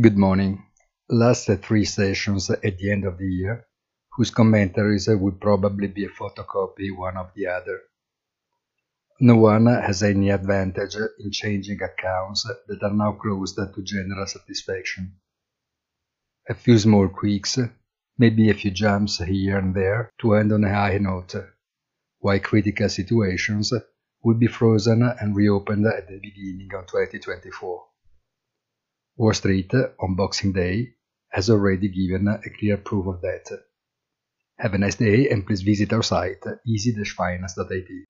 Good morning. Last three sessions at the end of the year, whose commentaries would probably be a photocopy one of the other. No one has any advantage in changing accounts that are now closed to general satisfaction. A few small tweaks, maybe a few jumps here and there to end on a high note, while critical situations will be frozen and reopened at the beginning of 2024. Wall Street, on Boxing Day, has already given a clear proof of that. Have a nice day and please visit our site easy-finance.it.